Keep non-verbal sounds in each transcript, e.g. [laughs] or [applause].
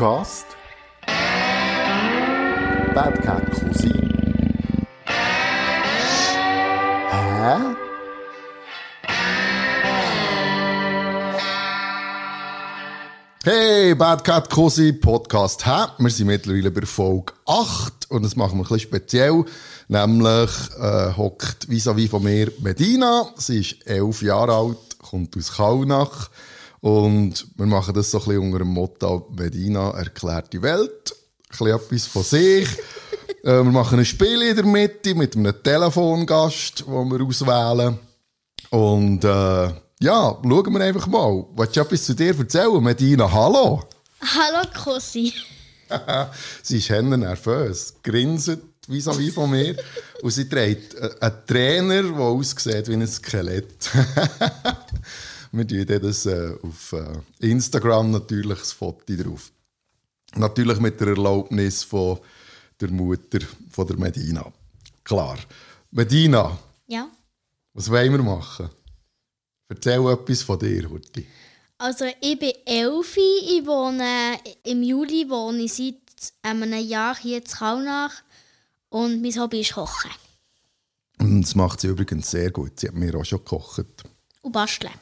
Podcast Bad Cat Cousin. Hä? Hey, Bad Cat Cosi Podcast. Hä? Wir sind mittlerweile bei Folge 8 und das machen wir ein bisschen speziell. Nämlich äh, hockt vis-à-vis von mir Medina. Sie ist elf Jahre alt, kommt aus Kaunach. Und wir machen das so ein bisschen unter dem Motto Medina erklärt die Welt. Ein bisschen etwas von sich. [laughs] äh, wir machen ein Spiel in der Mitte mit einem Telefongast, den wir auswählen. Und äh, ja, schauen wir einfach mal. Willst du etwas zu dir erzählen? Medina, hallo. Hallo Cosi. [laughs] sie ist henne nervös, grinset vis-à-vis von mir und sie trägt äh, einen Trainer, der aussieht wie ein Skelett. [laughs] wir tun das äh, auf äh, Instagram natürlich das Foto drauf. Natürlich mit der Erlaubnis von der Mutter von der Medina. Klar. Medina, Ja. was wollen wir machen? Erzähl etwas von dir, Hurti. Also ich bin Elfi, ich wohne im Juli wohne ich seit einem Jahr hier in Kaunach und mein Hobby ist Kochen Und das macht sie übrigens sehr gut. Sie hat mir auch schon gekocht. und Basteln.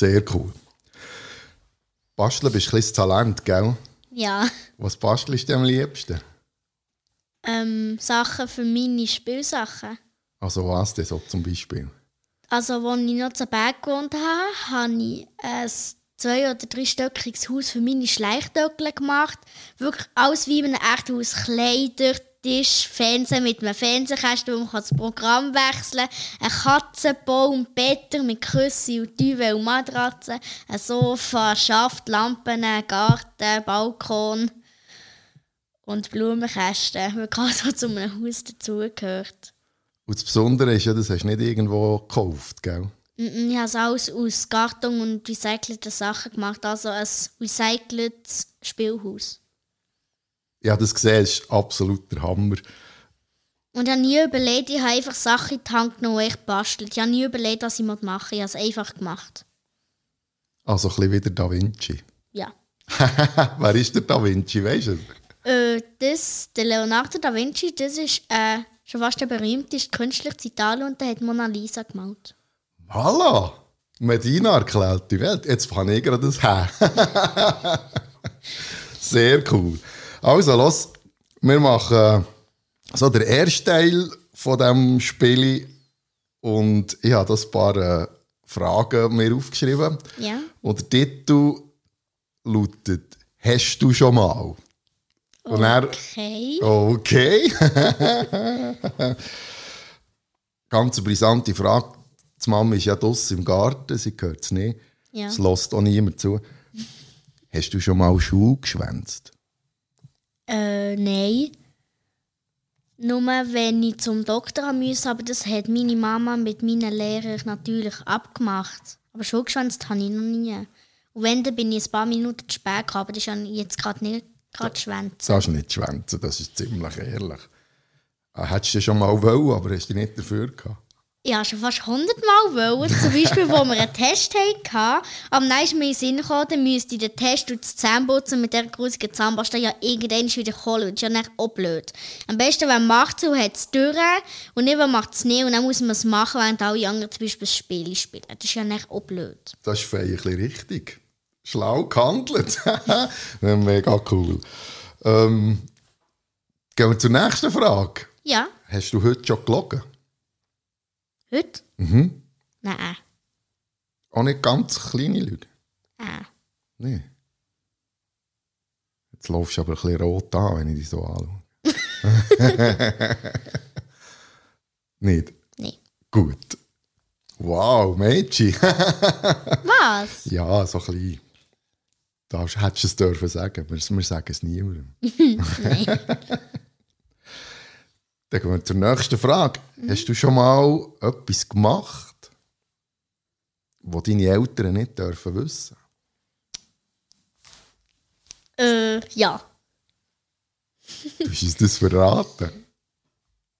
Sehr cool. Basteln bist ein bisschen Talent, gell? Ja. Was bastelst du am liebsten? Ähm, Sachen für meine Spielsachen. Also was denn so zum Beispiel? Also als ich noch zu Berg gewohnt habe, habe ich ein zwei- oder dreistöckiges Haus für meine Schleichdöckel gemacht. Wirklich alles wie in einem echten Haus. Kleider, Tisch, Fernsehen mit einem Fernsehkasten, wo man das Programm wechseln kann. Ein Katzenbaum, Better mit Küsse und Duvet und Matratze. Ein Sofa, Schaft, Lampen, Garten, Balkon. Und Blumenkästen, weil gerade so zu einem Haus dazugehört. Und das Besondere ist ja, das hast du nicht irgendwo gekauft, gell? Ich habe es alles aus Karton und recycelten Sachen gemacht, also ein recyceltes Spielhaus. Habe das gesehen, das ist absolut der Hammer. Und ich habe nie überlegt, ich habe einfach Sachen in die Hand genommen, die ich bastelt. Ich habe nie überlegt, was ich machen muss. Ich habe es einfach gemacht. Also ein bisschen wie der Da Vinci. Ja. [laughs] Wer ist der Da Vinci, weißt du? Äh, das, der Leonardo da Vinci, das ist äh, schon fast der berühmteste Künstler in Italien und der hat Mona Lisa gemalt. Hallo! Medina erklärt die Welt. Jetzt fange ich gerade das her. [laughs] Sehr cool. Also, los, wir machen so den ersten Teil von diesem Spiel und ich habe das paar äh, Fragen mir aufgeschrieben. Ja. Und der Titel lautet «Hast du schon mal?» Und er, Okay. okay. [laughs] Ganz eine brisante Frage. Die Mama ist ja draussen im Garten, sie hört es nicht. Ja. Es lässt auch niemand zu. Hast du schon mal Schuhe geschwänzt? Äh, nein. Nur wenn ich zum Doktor musste, aber das hat meine Mama mit meinen Lehrern natürlich abgemacht. Aber schon geschwänzt habe ich noch nie. Und wenn, dann bin ich ein paar Minuten zu spät gekommen, aber das ist ja jetzt gerade nicht gerade schwänzen. Das du nicht schwänzen, das ist ziemlich ehrlich. Äh, Hättest du schon mal wollen, aber hast du nicht dafür gehabt. Ich habe schon fast 100 Mal wollen, zum Beispiel, wo wir einen Test hatten. Dann ist mir in den Sinn gekommen, dann müsste ich den Test und das Zähneputzen mit dieser grusigen Zahnpasta ja irgendwann wieder holen. Das ist ja nicht auch blöd. Am besten, wenn man macht so, hat es durch und nicht, wenn macht es nicht. Und dann muss man es machen, während alle anderen zum Beispiel ein Spiel spielen. Das ist ja nicht auch blöd. Das ist feierlich richtig. Schlau gehandelt. [laughs] Mega cool. Ähm, gehen wir zur nächsten Frage. Ja, Hast du heute schon gelogen? Heute? Mhm. Nein. Auch nicht ganz kleine Lügen? Äh. Nee. Jetzt laufst du aber ein bisschen rot an, wenn ich dich so anschaue. nicht? Nee. Gut. Wow, Mädchen. Was? ja, so ein bisschen. Da hättest du es dürfen sagen. Wir, wir sagen es niemandem. [laughs] [laughs] Dann gehen wir zur nächsten Frage. Hast du schon mal etwas gemacht, was deine Eltern nicht dürfen wissen? Äh, ja. Du hast uns das verraten.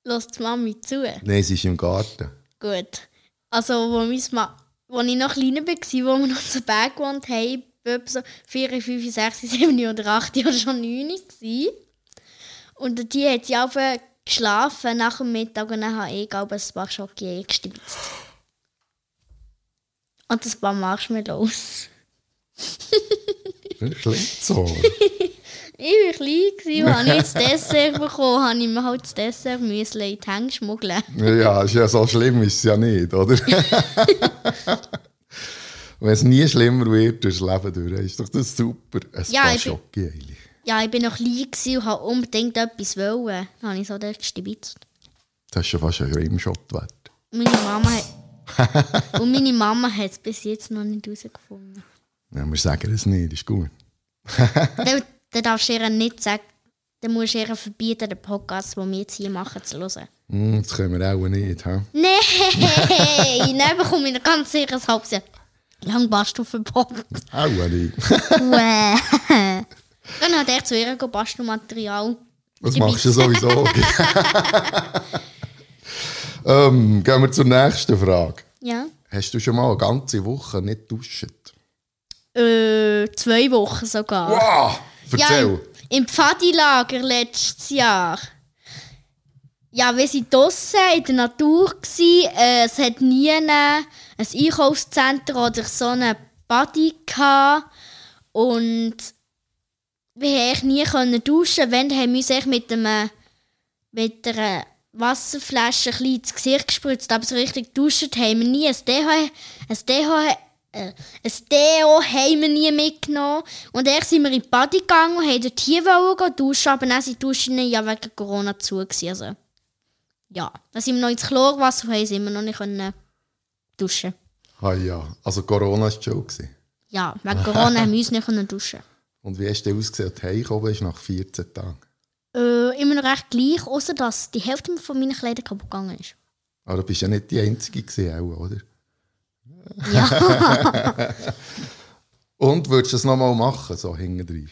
Lass die Mami zu. Nein, sie ist im Garten. Gut. Also, wo, mein Ma wo ich noch kleiner war, wo wir noch zu Berg gewohnt haben, etwa so 4, 5, 6, 7 oder 8 oder schon 9 gewesen. Und die hat sie auch geschlafen nach dem Mittag und dann habe ich glaube ein paar Schoki gestibitzt. Und ein paar Marshmallows. Schlitzohr. [laughs] Ich war klein und habe ich das Dessert bekommen, habe ich mir halt das Dessert müssen in die Hände schmuggeln. Ja, ist ja so schlimm ist es ja nicht, oder? [laughs] Wenn es nie schlimmer wird durchs Leben durch, ist doch das super. Ein Ja, paar Schoki eigentlich. Ja, ich war noch klein und habe unbedingt etwas wollen. Dann habe ich so dort gestibitzt. Das ist schon fast ein Rimshot wert. Meine Mama hat... und meine Mama hat [laughs] es bis jetzt noch nicht herausgefunden. Ja, wir sagen es nicht, ist gut. [laughs] dann, dann darfst du ihr nicht sagen... Dann musst du ihr verbieten, den Podcast, den wir jetzt hier machen, zu hören. Hm, das können wir auch nicht. He? Nein! [laughs] Dann bekomme ich ganz sicher ein halbes Jahr. Lang warst du verbockt. Auch nicht. Dann hat er zu ihr Bastelmaterial. Das machst du sowieso. [laughs] [laughs] ähm, gehen wir zur nächsten Frage. Ja. Hast du schon mal eine ganze Woche nicht duschen? Äh, zwei Wochen sogar. Wow! Ja, Erzähl. im, im Pfadilager letztes Jahr. Ja, wir waren draussen in der Natur. Gewesen. Äh, es hat nie ein Einkaufszentrum oder so eine Body gehabt. Und wir haben eigentlich nie können duschen. Wenn, haben wir uns echt mit, einem, mit einer Wasserflasche ein ins Gesicht gespritzt. Aber so richtig duschen haben wir nie. Ein DH, ein DH äh, ein Deo haben wir nie mitgenommen. Und erst sind wir in die Body gegangen und haben dort hier wollen duschen, aber dann sind die Duschen ja wegen Corona zu. Gewesen. Also, ja, dann sind wir noch ins Chlorwasser und haben sind wir noch nicht können duschen. Ah ja, also Corona war schon. Gewesen. Ja, wegen Corona haben wir uns nicht können duschen. Und wie hast du ausgesehen, als du heimgekommen bist nach 14 Tagen? Äh, immer noch recht gleich, außer dass die Hälfte von meinen Kleidern kaputt gegangen ist. Aber du bist ja nicht die Einzige gewesen, oder? Ja, [laughs] Und würdest du das nochmal machen, so hinten drin?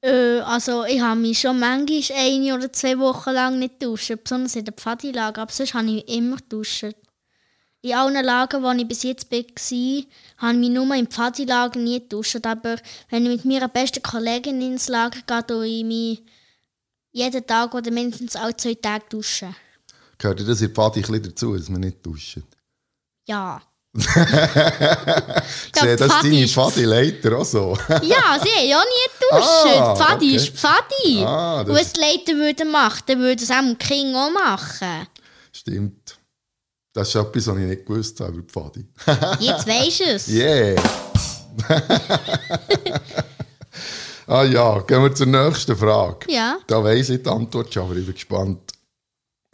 äh, also ich habe mich schon manchmal eine oder zwei Wochen lang nicht duschen, besonders in der Pfadilager, aber sonst habe ich immer duschen. In allen Lagern, wo ich bis jetzt war, habe ich mich nur im Pfadilager nie geduscht. Aber wenn ich mit meiner besten Kollegin ins Lager gehe, tue ich mich jeden Tag oder mindestens alle zwei Tage duschen. Gehört dir das in Pfadi ein bisschen dazu, dass man nicht duscht? Ja. [laughs] Ich sehe das Pfadi deine ist- Pfadi-Leiter auch so. [laughs] Ja, sie ja nie geduscht. Ah, Pfadi okay. ist Pfadi. Ah, das- Und wenn es die würden machen, dann würden es auch Kinder auch machen. Stimmt. Das ist etwas, was ich nicht gewusst habe Pfadi. [laughs] Jetzt weisst du es. Yeah! [laughs] ah ja, gehen wir zur nächsten Frage. Ja. Da weiss ich die Antwort schon, aber ich bin gespannt.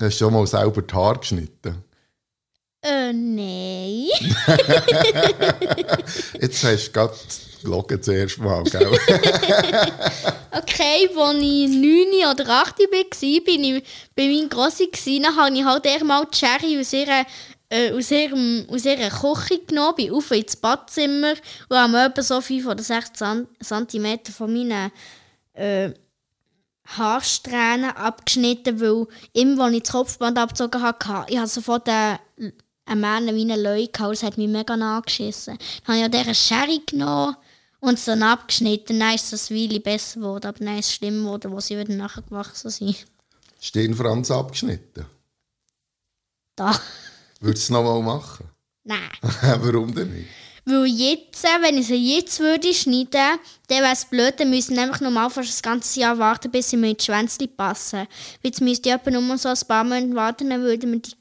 Hast du schon mal selber die Haare geschnitten? Äh, nein. [laughs] Jetzt hast du gerade gelogen zuerst mal, gell? [laughs] Okay, als ich 9 oder 8 war, bin ich bei meinem Grossi. Dann habe ich halt einmal die Sherry aus ihrer, äh, aus, ihrem, aus ihrer Küche genommen, bin auf ins Badzimmer und habe etwa so 5 oder 6 cm von meinen äh, Haarsträhnen abgeschnitten, weil immer, als ich das Kopfband abgezogen habe, ich habe sofort einen, einen Mann wie einen Leu gehabt, das hat mich mega angeschissen. Dann habe ich diese Sherry genommen und dann abgeschnitten. Dann ist eine Weile besser geworden, aber dann ist es schlimm geworden, wo sie wieder nachher gewachsen sind. Stirnfranz abgeschnitten. Da. Würdest du es nochmal machen? Nein. [laughs] Warum denn nicht? Weil jetzt, äh, wenn ich sie jetzt würde schneiden, dann wäre es blöd, dann müssen wir nämlich normal fast das ganze Jahr warten, bis sie mir ins Schwänzchen passen. Weil Jetzt müsste ich etwa nur so ein paar Monate warten, dann würden wir die,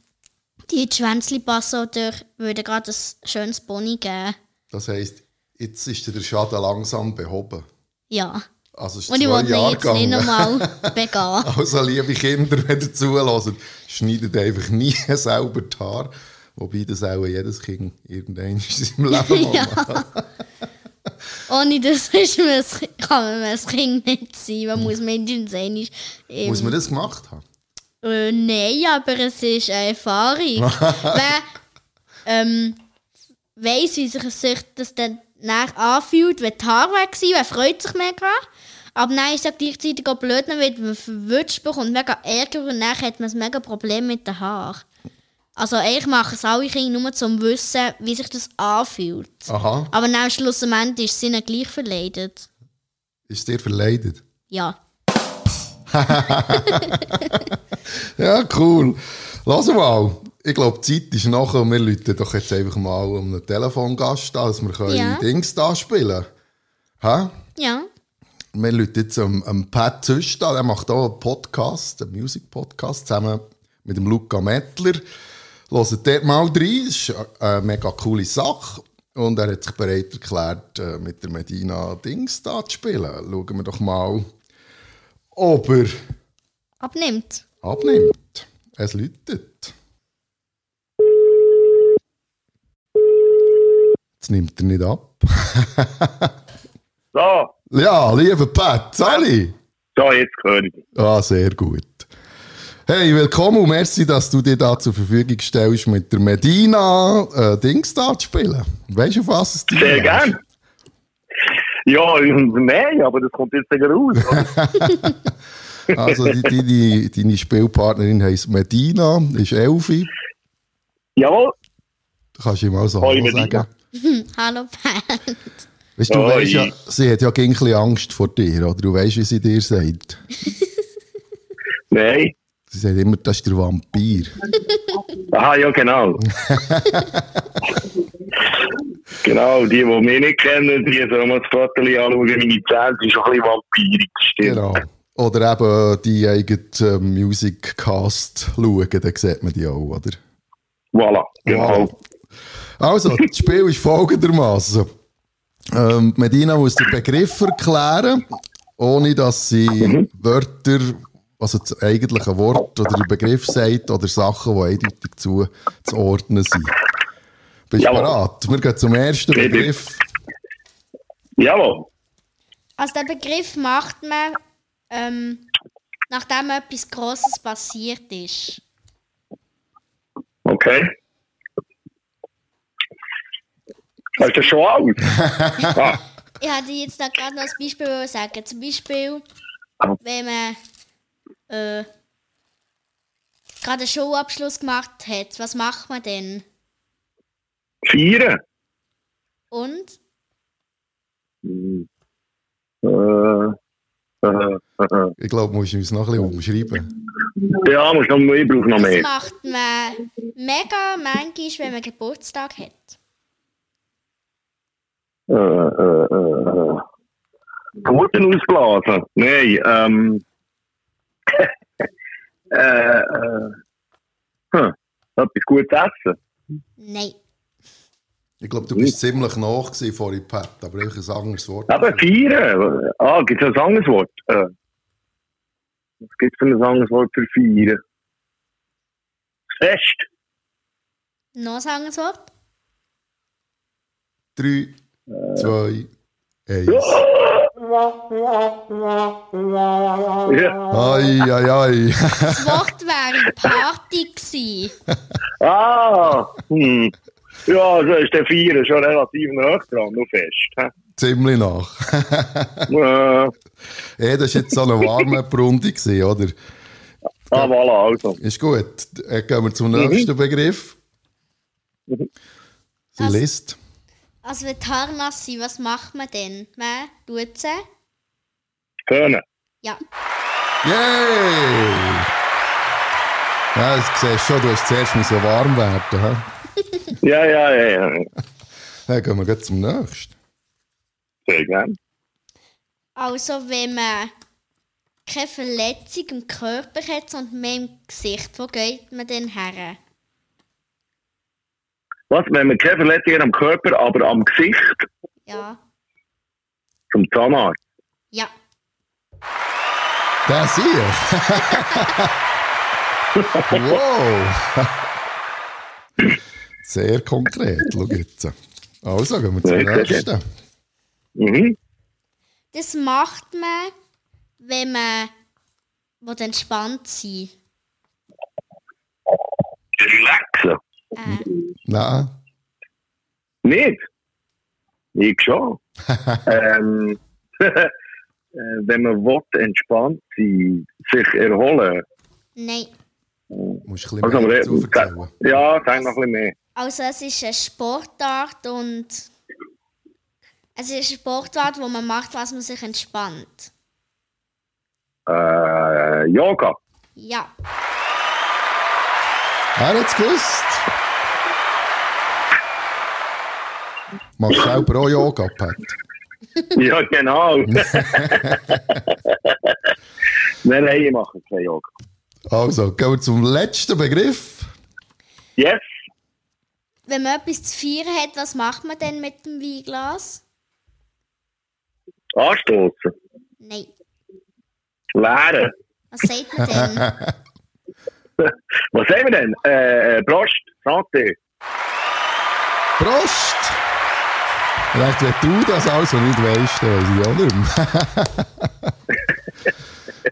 die ins Schwänzchen passen oder würde gerade ein schönes Pony geben. Das heisst, jetzt ist der Schaden langsam behoben. Ja. Also ist Und ich wollte Jahre jetzt nicht gegangen. nochmal [laughs] begehen. Also liebe Kinder, wenn ihr zuhören, schneidet einfach nie [laughs] selber die Haare. Wobei das auch jedes Kind irgendwann in seinem [laughs] Leben Ja. macht. Ohne das ist man, kann man ein Kind nicht sein. Man muss mindestens einmal... ähm, Muss man das gemacht haben? Äh, nein, aber es ist eine Erfahrung. Wer ähm, weiss, wie sich sich das dann nach anfühlt, wenn die Haare weg sind, wer freut sich mega. Aber nein, ist ja gleichzeitig auch blöd, dann wird man verwünscht, bekommt mega Ärger und dann hat man ein mega Problem mit den Haaren. Also ich mache es alle Kinder nur zum Wissen, wie sich das anfühlt. Aha. Aber dann am Schluss am Ende ist es ihnen gleich verleidet. Ist dir verleidet? Ja. [laughs] Ja, cool. Lass mal. Ich glaube, die Zeit ist nachher und wir läuten doch jetzt einfach mal um einen Telefongast an, dass wir können Ja. Dings da spielen können. Ja. Wir läuten jetzt am, am Pat Züst an, der macht auch einen Podcast, einen Music-Podcast, zusammen mit dem Luca Mettler. Hört dort mal rein, das ist eine mega coole Sache. Und er hat sich bereit erklärt, äh, mit der Medina Dings da zu spielen. Schauen wir doch mal, ob er Abnimmt. abnimmt. Es läutet. Jetzt nimmt er nicht ab. So, Ja, lieber Pat, Sally. so, jetzt höre ich. Ah, sehr gut. Hey, willkommen und merci, dass du dir da zur Verfügung stellst, mit der Medina äh, Dings da zu spielen. Weißt du, auf was es dir Sehr geht? gern. Ja, nein, aber das kommt jetzt wieder raus. [laughs] Also, die, deine, deine Spielpartnerin heisst Medina, ist Elfi. Jawohl. Du kannst ihm mal so sagen. [laughs] Hallo Pat. Weißt du, weißt ja, sie hat ja ein bisschen Angst vor dir, oder? Du weißt, wie sie dir sagt. [laughs] Nein. Sie sagt immer, das ist der Vampir. Aha, ja, genau. [laughs] genau, die, die mich nicht kennen, die sollen mal das Foto anschauen. Meine Zähne sind schon ein bisschen vampirig, stimmt. Genau. Oder eben die eigenen äh, Musiccast schauen, dann sieht man die auch, oder? Voilà, genau. Wow. Also, das Spiel ist folgendermaßen. Ähm, Medina muss den Begriff erklären, ohne dass sie Wörter, also das eigentliche Wort oder der Begriff sagt oder Sachen, die eindeutig zu, zu ordnen sind. Bist du bereit? Wir gehen zum ersten Begriff. Jawohl. Also den Begriff macht man, ähm, nachdem etwas Grosses passiert ist. Okay. Du das schon [laughs] aus? ah, Ich hatte jetzt da gerade noch ein Beispiel wollen sagen. Zum Beispiel, wenn man äh, gerade einen Schulabschluss gemacht hat, was macht man denn? vier. Und? Hm. Äh, äh, äh, Ich glaube, du musst uns noch ein bisschen umschreiben. ja, muss noch, ich brauche noch Das mehr. macht man mega manchmal, wenn man Geburtstag hat. Äh, äh, äh, äh. Guten ausblasen. Nein, ähm. [laughs] äh, äh. Hm. Etwas Gutes essen. Nein. Ich glaube, du bist ziemlich nach gewesen vorhin, Pat, aber ich ein anderes Wort. Eben feiern. Ah, gibt es ein anderes Wort? Äh. Was gibt es für ein anderes Wort für feiern? Fest. Noch ein anderes Wort? Drei, zwei, eins. Ja. Ai, ai, ai. Das Wort wäre Party gewesen. Ah, hm. Ja, so ist der Feiern schon relativ nah dran, nur fest. hä? Ziemlich nach. Äh, Ja, das war jetzt so eine warme Runde, gewesen, oder? ah, voilà, also. Ist gut. Dann gehen wir zum nächsten Begriff. Mhm. Sie Was? liest. Also wenn die Haare nass sind, was macht man denn? Man tut sie? Können. Ja. Yay! Ja, das siehst schon, du hast zuerst müssen warm werden. He? [laughs] Ja, ja, ja, ja. Dann gehen wir gleich zum nächsten. Sehr gerne. Also wenn man keine Verletzung im Körper hat, sondern mehr im Gesicht, wo geht man denn her? Was, wenn man keine Verletzung hat am Körper, aber am Gesicht Ja. zum Zahnarzt? Ja. Das hier. [laughs] wow. Sehr konkret, schau jetzt. Also, gehen wir zum nächsten. Mhm. Das macht man, wenn man will entspannt sein Relaxen. Äh, Nein. Nicht? Ich schon. [laughs] ähm, [laughs] äh, wenn man will, entspannt sein, sich erholen. Nein. Du musst ein bisschen Also, mehr aber, dazu erzählen. ja, sag noch ein bisschen mehr. Also es ist eine Sportart und es ist eine Sportart, wo man macht, was man sich entspannt. Äh, Yoga. Ja. Wer hat es gewusst? Machst du selber auch Yoga, Pat? [laughs] Ja, genau. [laughs] nein, nein, ich mache kein Yoga. Also, gehen wir zum letzten Begriff. Yes. Wenn man etwas zu feiern hat, was macht man denn mit dem Weinglas? Anstoßen. Nein. Leeren. Was sagt man denn? [laughs] Was sagen wir denn? Äh, Prost. Santé. Prost! Vielleicht, wenn du das also nicht weißt, dann weiss ich auch nicht mehr.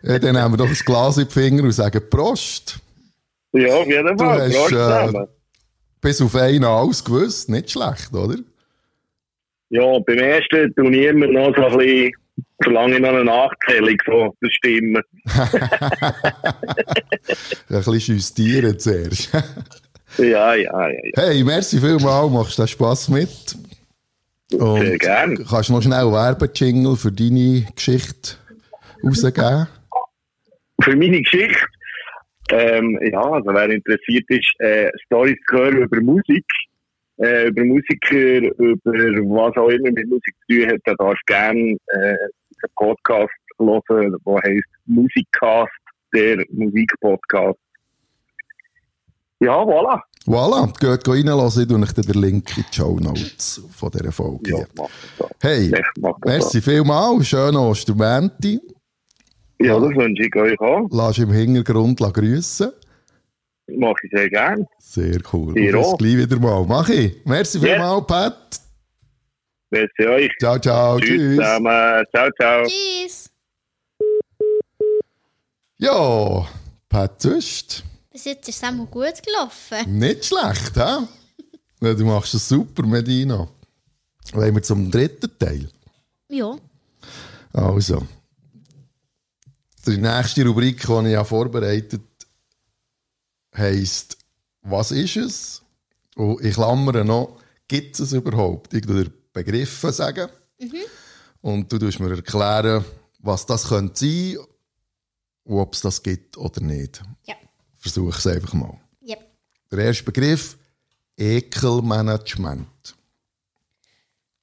[laughs] ja, dann nehmen wir doch ein Glas in die Finger und sagen Prost. Ja, auf jeden Du Fall. hast, Prost äh. Bis auf einen alles gewusst. Nicht schlecht, oder? Ja, beim ersten tue ich immer noch so ein bisschen, verlange ich noch eine Nachzählung von der Stimme. [laughs] Ein bisschen justieren zuerst. Ja, ja, ja. ja. hey, merci vielmals, machst du Spass mit. Und Sehr gern. Kannst du noch schnell Werbejingle für deine Geschichte rausgeben? Für meine Geschichte, ähm, ja, also wer interessiert ist, äh, Storys zu hören über Musik, äh, über Musiker, über was auch immer mit Musik zu tun hat, der darf gerne äh, einen Podcast hören, der heisst Musikcast, der Musikpodcast. Ja, voilà. Voilà, geht reinlassen, ich tue euch dann den Link in die Show Notes von dieser Folge. Ja. Hey, merci vielmals, schönen Ostermänti. Ja, das wünsche ich euch auch. Lass im Hintergrund grüßen. Mach ich sehr gern. Sehr cool. Dir Bis auch. gleich wieder mal. Mach ich. Merci Yes. vielmals, Pat. Merci euch. Ciao, ciao. Tschüss Tschüss. zusammen. Ciao, ciao. Tschüss. Ja, Pat, sonst Bis jetzt ist es einmal gut gelaufen. nicht schlecht, hä? Ja, du machst es super, Medina. Wollen wir zum dritten Teil? Ja. Also, die nächste Rubrik, die ich ja vorbereitet heisst «Was ist es?» Und ich klammere noch «Gibt es es überhaupt?» Ich würde Begriffe sagen und du tust mir erklären, was das könnte sein und ob es das gibt oder nicht. Ja. Versuch es einfach mal. ja. Der erste Begriff Ekelmanagement.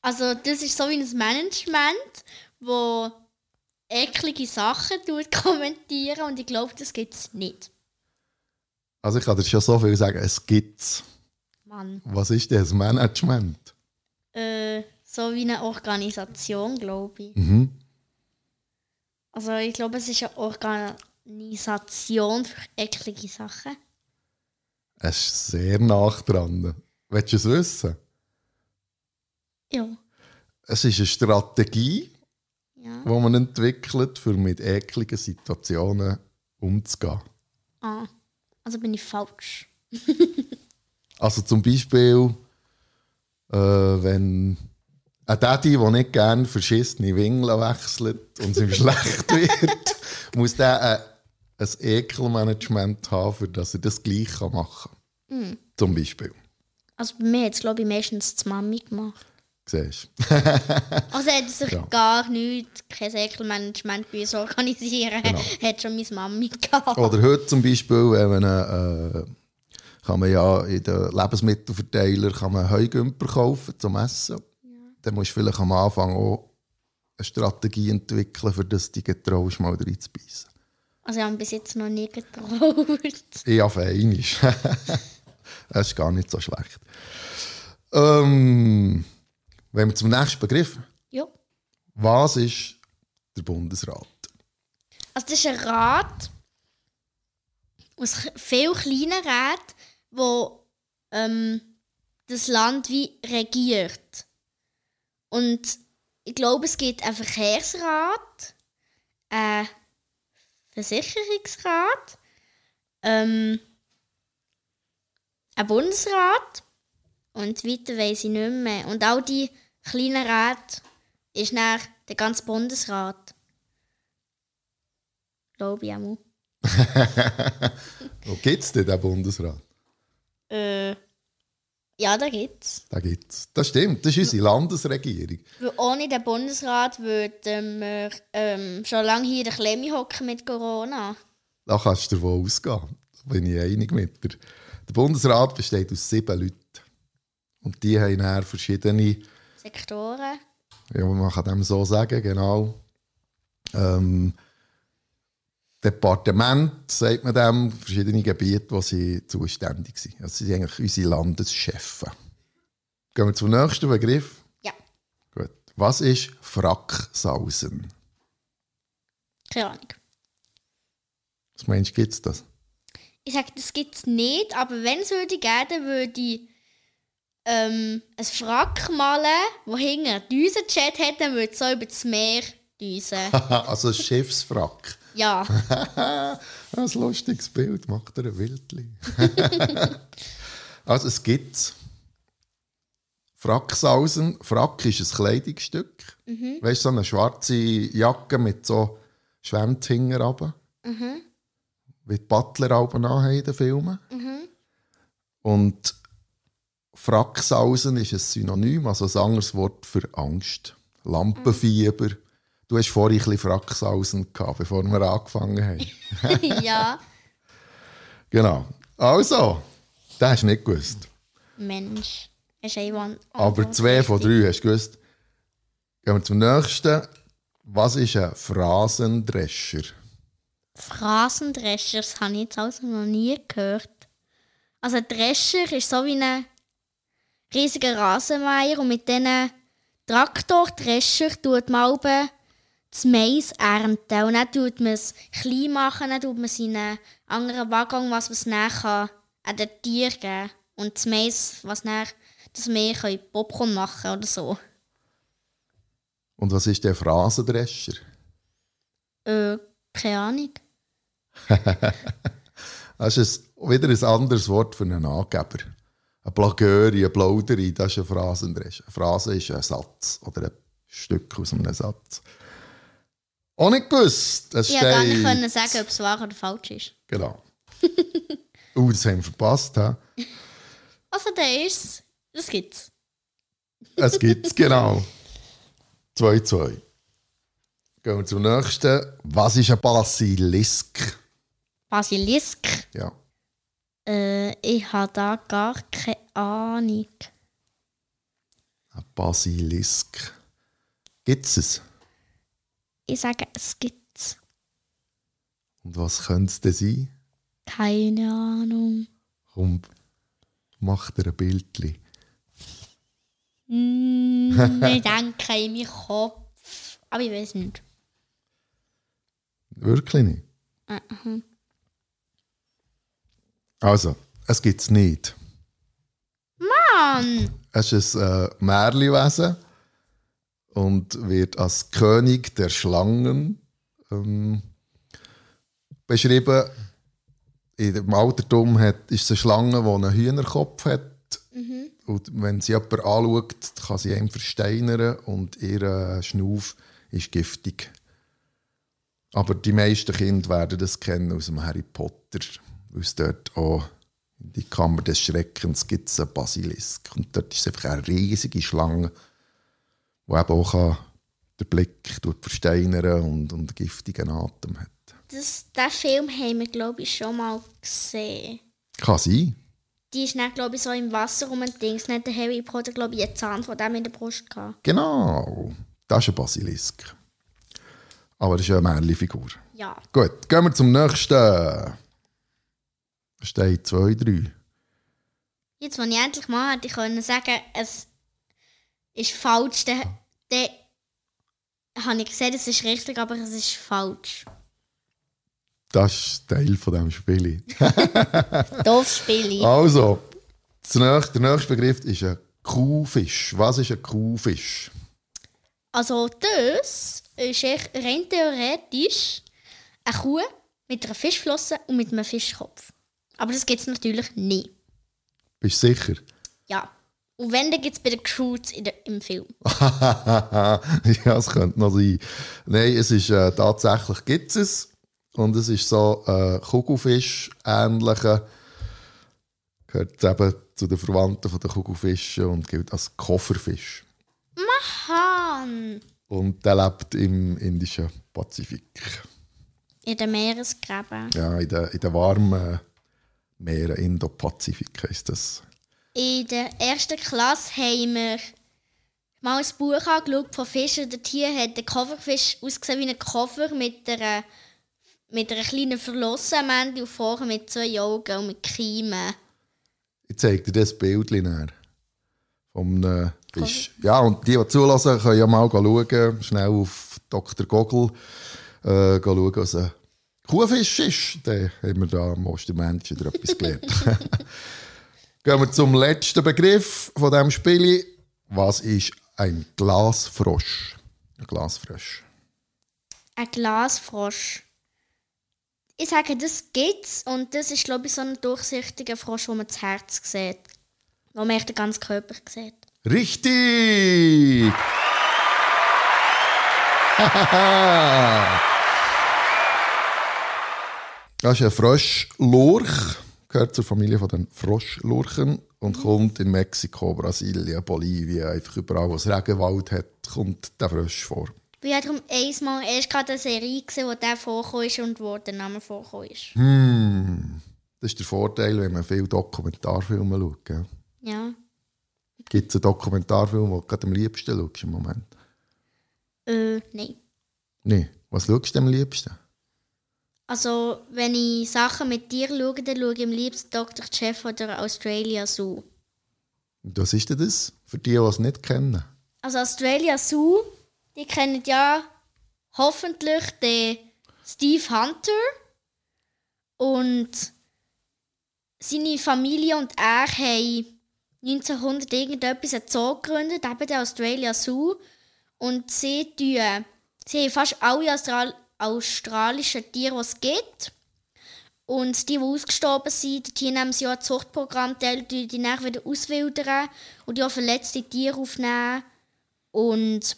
Also das ist so wie ein Management, wo eklige Sachen [laughs] kommentieren und ich glaube, das gibt es nicht. Also ich kann dir schon so viel sagen, es gibt's. Mann. Was ist denn das Management? Äh, so wie eine Organisation, glaube ich. Mhm. Also ich glaube, es ist eine Organisation für eklige Sachen. Es ist sehr nach dran. Willst du es wissen? Ja. Es ist eine Strategie, Ja. die man entwickelt, für mit ekligen Situationen umzugehen. Ah. Also bin ich falsch. [laughs] Also zum Beispiel, äh, wenn ein Daddy, der nicht gerne verschissene Wingeln wechselt und es [laughs] ihm schlecht wird, muss der ein, ein Ekelmanagement haben, für dass er das gleich machen kann. Zum Beispiel. Also bei mir hat es, glaube ich, meistens die Mami gemacht. Siehst [laughs] Also hat sich Ja. gar nichts, kein Ekelmanagement bei uns organisieren. Genau. Hat schon meine Mami gehabt. Oder heute zum Beispiel, wenn man, äh, kann man ja in den Lebensmittelverteiler kann man Heugümper kaufen zum Essen. Dann musst du vielleicht am Anfang auch eine Strategie entwickeln, für das du dich getraust, mal reinzubeissen. Also ich habe bis jetzt noch nie getraut. Ja, fein ist. das [laughs] ist gar nicht so schlecht. Ähm, wenn wir zum nächsten Begriff. ja. Was ist der Bundesrat? Also das ist ein Rat aus vielen kleinen Räten, wo ähm, das Land wie regiert. Und ich glaube, es gibt einen Verkehrsrat, einen Versicherungsrat, ähm, einen Bundesrat und weiter weiß ich nicht mehr. Und all die kleinen Räte ist nach der ganze Bundesrat. Glaube ich auch. [laughs] Wo gibt es denn den Bundesrat? Äh, ja, da gibt's. Da gibt's. Das stimmt, das ist unsere Landesregierung. Weil ohne den Bundesrat würden wir ähm, schon lange hier in der Klemme hocken mit Corona. Da kannst du davon ausgehen. Da bin ich einig mit dir. Der Bundesrat besteht aus sieben Leuten. Und die haben dann verschiedene, Sektoren. ja, man kann dem so sagen, genau, ähm, Departement, sagt man dem, verschiedene Gebiete, wo sie zuständig sind. Also sie sind eigentlich unsere Landeschefe. Gehen wir zum nächsten Begriff. Ja, Gut. Was ist Fracksausen? keine Ahnung. Was meinst du, gibt es das? Ich sage, das gibt es nicht, aber wenn es würde geben, dann würde ich ähm, ein Frack malen, wo hinten einen Düsenjet hat, dann würde es so über das Meer düsen. [laughs] also ein Schiffsfrack. Ja, [laughs] ein lustiges Bild, macht er ein Wildli. [laughs] also es gibt Fracksausen. Frack ist ein Kleidungsstück. Weißt du, so eine schwarze Jacke mit so Schwemmthinger runter. Wie die Butler auch haben in den Filmen. Und Fracksausen ist ein Synonym, also ein anderes Wort für Angst. Lampenfieber. Du hast vorhin ein bisschen Fracksausen gehabt, bevor wir angefangen haben. [laughs] ja. Genau. Also, das hast du nicht gewusst. Mensch. Ist ein Aber zwei von drei hast du gewusst. Gehen wir zum nächsten. Was ist ein Phrasendrescher? Phrasendrescher, das habe ich jetzt also noch nie gehört. Also ein Drescher ist so wie ein riesiger Rasenmäher und mit diesen Traktordrescher tut man oben das Mais ernten und dann tut man es klein machen, dann tut man es in einen anderen Waggon, was man es nachher an den Tier geben und das Mais, was dann das Meer kann Popcorn machen oder so. Und was ist der Phrasendrescher? Äh, keine Ahnung. [laughs] Das ist ein, wieder ein anderes Wort für einen Angeber. Ein Plagöri, ein Plauderi, das ist ein Phrasendrescher. Eine Phrase ist ein Satz oder ein Stück aus einem Satz. Auch nicht gewusst. Es Ich konnte gar nicht steht- können sagen, ob es wahr oder falsch ist. Genau. [laughs] uh, das haben wir verpasst. He? Also, der ist Das gibt's. Es gibt's, genau. 2-2. Gehen wir zum nächsten. Was ist ein Basilisk? Basilisk. Ja. Äh, ich habe da gar keine Ahnung. Ein Basilisk. Gibt's es? Ich sage, es gibt's. Und was könnte es denn sein? Keine Ahnung. Komm, mach dir ein Bildchen. Mm, [laughs] ich denke in meinen Kopf. Aber ich weiß nicht. Wirklich nicht? Also, es gibt es nicht. Mann! Es ist ein äh, Märliwesen und wird als König der Schlangen ähm, beschrieben. Im Altertum hat, ist es eine Schlange, die einen Hühnerkopf hat. Und wenn sie jemand anschaut, kann sie ihn versteinern und ihr Schnauf ist giftig. Aber die meisten Kinder werden das kennen aus dem Harry Potter, weil es dort auch in die Kammer des Schreckens gibt es einen Basilisk. Und dort ist es einfach eine riesige Schlange, die eben auch kann den Blick versteinern und, und einen giftigen Atem hat. Das, den Film haben wir, glaube ich, schon mal gesehen. Kann sein. Die ist dann, glaube ich, so im Wasser rum und Dings. Nicht der Harry Potter, glaube ich, einen Zahn von dem in der Brust gehabt. Genau. Das ist ein Basilisk. Aber das ist eine Märchenfigur. Ja. Gut, gehen wir zum nächsten. Steht 2, 3. Jetzt, als ich endlich mal hätte können sagen, es ist falsch, dann, dann habe ich gesehen, es ist richtig, aber es ist falsch. Das ist Teil von diesem Spiel. [laughs] Doofes Spiel. Also, nächste, der nächste Begriff ist ein Kuhfisch. Was ist ein Kuhfisch? Also das ist echt rein theoretisch eine Kuh mit einer Fischflosse und mit einem Fischkopf. Aber das gibt es natürlich nie. Bist du sicher? Ja. Und wenn, dann gibt es bei den der, im Film. [laughs] ja, es könnte noch sein. Nein, es ist äh, tatsächlich gibt es. Und es ist so ein Kugelfisch ähnlicher. Gehört eben zu den Verwandten von den Kugelfischen und gilt als Kofferfisch. Hahn. Und der lebt im indischen Pazifik. In den Meeresgräben. Ja, in den, in den warmen Meeren, Indo-Pazifik heisst das. In der ersten Klasse haben wir mal ein Buch angeschaut von Fischen. Dort hier hat der Kofferfisch ausgesehen wie ein Koffer mit einer, mit einer kleinen Verlosse am Ende und vorne mit zwei Augen und mit Kiemen. Ich zeige dir das Bild näher. Vom äh, Fisch. Ja, und die, die zulassen, können ja mal schauen, schnell auf Dr. Gogel äh, schauen, was ein Kuhfisch ist. Dann haben wir da am Ostermensch wieder etwas gelernt. [laughs] Gehen wir zum letzten Begriff von diesem Spiel. Was ist ein Glasfrosch? Ein Glasfrosch. Ein Glasfrosch. Ich sage, das gibt's und das ist, glaube ich, so ein durchsichtiger Frosch, wo man das Herz sieht. Wo man echt den ganzen Körper sieht. Richtig! [laughs] das ist ein Froschlurch, gehört zur Familie von den Froschlurchen und kommt in Mexiko, Brasilien, Bolivien, einfach überall, wo es Regenwald hat, kommt der Frosch vor. Ich habe darum einmal erst gerade eine Serie gesehen, wo der vorgekommen ist und wo der Name vorgekommen ist. Das ist der Vorteil, wenn man viele Dokumentarfilme schaut. Gell? Ja. Gibt es einen Dokumentarfilm, den du gerade am liebsten schaust im Moment? Äh, nein. Nein. Was schaust du am liebsten? Also, wenn ich Sachen mit dir schaue, dann schaue ich am liebsten Dr. Jeff oder Australia Zoo. Und was ist denn das? Für die, die es nicht kennen. Also Australia Zoo, die kennen ja hoffentlich den Steve Hunter und seine Familie und er haben 1900 irgendetwas einen Zoo gegründet, eben den Australia Zoo und sie tun, sie haben fast alle Austral australischen Tiere, die es gibt. Und die, die ausgestorben sind, die nehmen sie an Zuchtprogramm teil, die die nachher wieder auswildern und auch verletzte Tiere aufnehmen und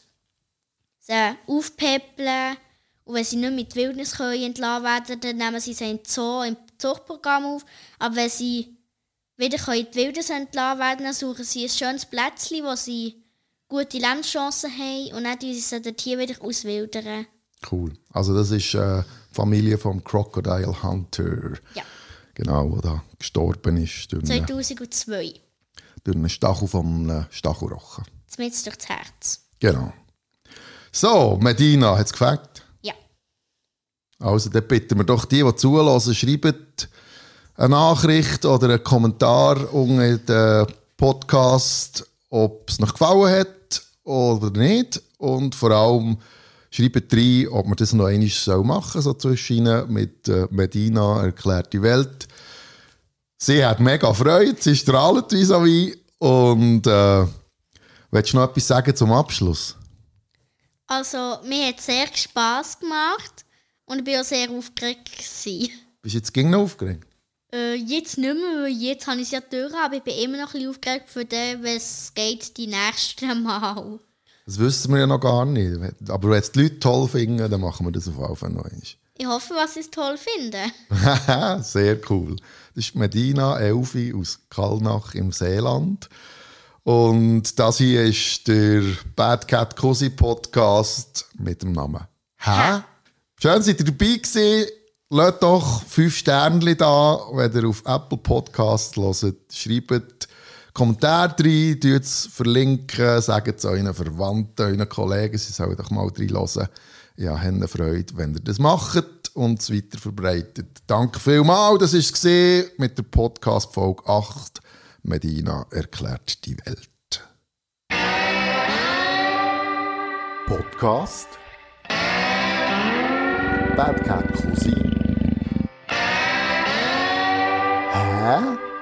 sie aufpäppeln. Und wenn sie nicht mit Wildnis können entlassen werden, dann nehmen sie sie in Zoo, im Zuchtprogramm auf. Aber wenn sie wieder in die Wildnis entlassen werden, dann suchen sie ein schönes Plätzchen, wo sie gute Lebenschancen haben und dann sie sie dort hier wieder auswildern. Cool. Also das ist äh, Familie vom Crocodile Hunter. Ja. Genau, der da gestorben ist durch einen, 2002. durch einen Stachel vom Stachelrochen. Zumindest durch das Herz. Genau. So, Medina, hat es gefällt? Ja. Also dann bitten wir doch die, die zulassen, schreibt eine Nachricht oder einen Kommentar unter den Podcast, ob es euch gefallen hat oder nicht. Und vor allem schreibt rein, ob man das noch einmal machen soll, so zwischen mit äh, Medina erklärt die Welt. Sie hat mega Freude, sie strahlt vis-à-vis. Und äh, willst du noch etwas sagen zum Abschluss? Also, mir hat es sehr Spass gemacht und ich war auch sehr aufgeregt. Gewesen. Bist du jetzt gegen noch aufgeregt? Äh, jetzt nicht mehr, weil jetzt habe ich es ja durch, aber ich bin immer noch ein bisschen aufgeregt für den, es geht, die nächste Mal. Das wissen wir ja noch gar nicht. Aber wenn es die Leute toll finden, dann machen wir das auf jeden Fall noch einmal. Ich hoffe, was sie es toll finden. [laughs] Sehr cool. Das ist Medina Elfi aus Kallnach im Seeland. Und das hier ist der Bad Cat Cosi Podcast mit dem Namen Hä? Schön, seid ihr dabei gewesen. Lasst doch fünf Sternchen da, wenn ihr auf Apple Podcasts hört. Schreibt Kommentare rein, es verlinken, sagt es euren Verwandten, euren Kollegen, sie sollen doch mal reinhören. Ja, haben Freude, wenn ihr das macht und es weiter verbreitet. Danke vielmals, das war es mit der Podcast-Folge 8. Medina erklärt die Welt. Podcast Bad Cat Cousin. Hä?